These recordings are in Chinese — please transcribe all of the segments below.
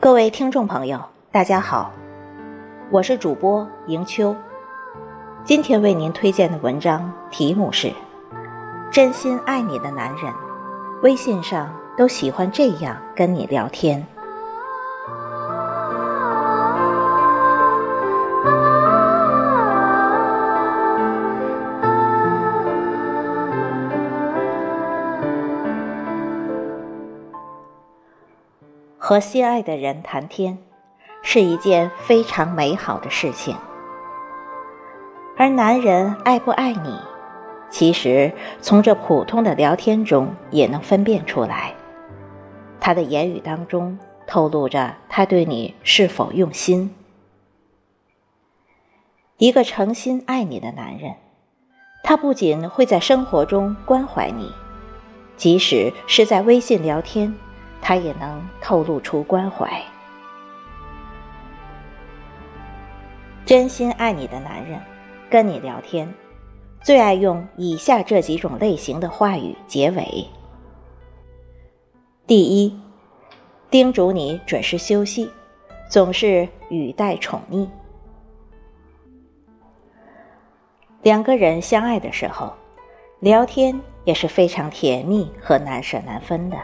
各位听众朋友，大家好，我是主播迎秋。今天为您推荐的文章题目是《真心爱你的男人》，微信上都喜欢这样跟你聊天。和心爱的人谈天，是一件非常美好的事情。而男人爱不爱你，其实从这普通的聊天中也能分辨出来。他的言语当中透露着他对你是否用心。一个诚心爱你的男人，他不仅会在生活中关怀你，即使是在微信聊天。他也能透露出关怀。真心爱你的男人，跟你聊天，最爱用以下这几种类型的话语结尾。第一，叮嘱你准时休息，总是语带宠溺。两个人相爱的时候，聊天也是非常甜蜜和难舍难分的。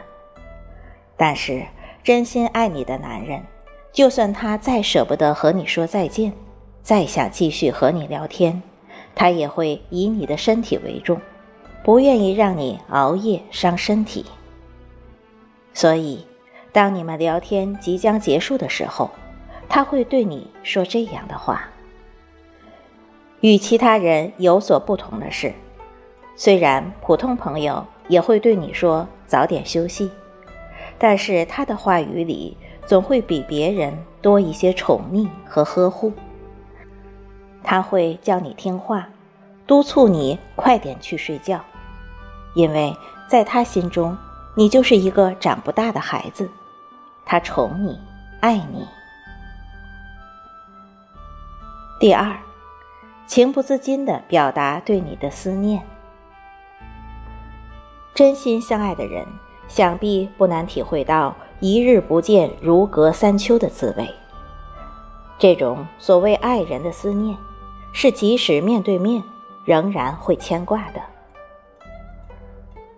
但是，真心爱你的男人，就算他再舍不得和你说再见，再想继续和你聊天，他也会以你的身体为重，不愿意让你熬夜伤身体。所以，当你们聊天即将结束的时候，他会对你说这样的话。与其他人有所不同的是，虽然普通朋友也会对你说早点休息。但是他的话语里总会比别人多一些宠溺和呵护。他会叫你听话，督促你快点去睡觉，因为在他心中，你就是一个长不大的孩子。他宠你，爱你。第二，情不自禁地表达对你的思念。真心相爱的人。想必不难体会到“一日不见，如隔三秋”的滋味。这种所谓爱人的思念，是即使面对面，仍然会牵挂的。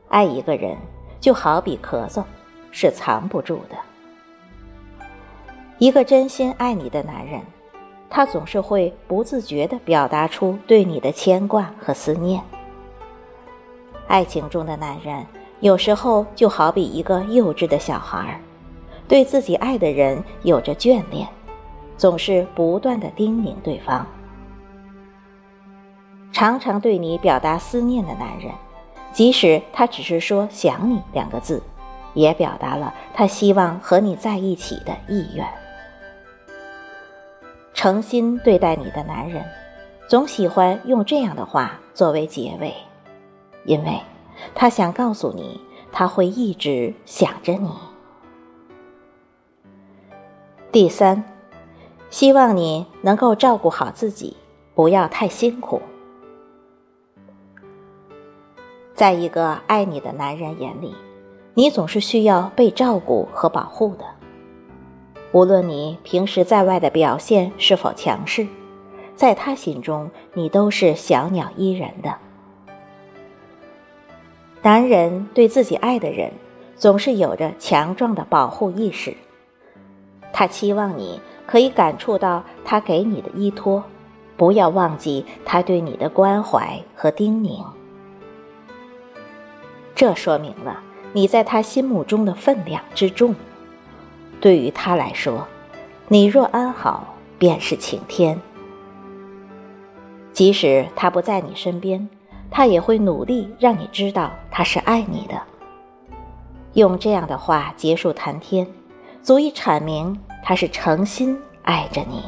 爱一个人，就好比咳嗽，是藏不住的。一个真心爱你的男人，他总是会不自觉地表达出对你的牵挂和思念。爱情中的男人。有时候就好比一个幼稚的小孩，对自己爱的人有着眷恋，总是不断的叮咛对方。常常对你表达思念的男人，即使他只是说“想你”两个字，也表达了他希望和你在一起的意愿。诚心对待你的男人，总喜欢用这样的话作为结尾，因为。他想告诉你，他会一直想着你。第三，希望你能够照顾好自己，不要太辛苦。在一个爱你的男人眼里，你总是需要被照顾和保护的。无论你平时在外的表现是否强势，在他心中，你都是小鸟依人的。男人对自己爱的人，总是有着强壮的保护意识。他期望你可以感触到他给你的依托，不要忘记他对你的关怀和叮咛。这说明了你在他心目中的分量之重。对于他来说，你若安好，便是晴天。即使他不在你身边。他也会努力让你知道他是爱你的。用这样的话结束谈天，足以阐明他是诚心爱着你。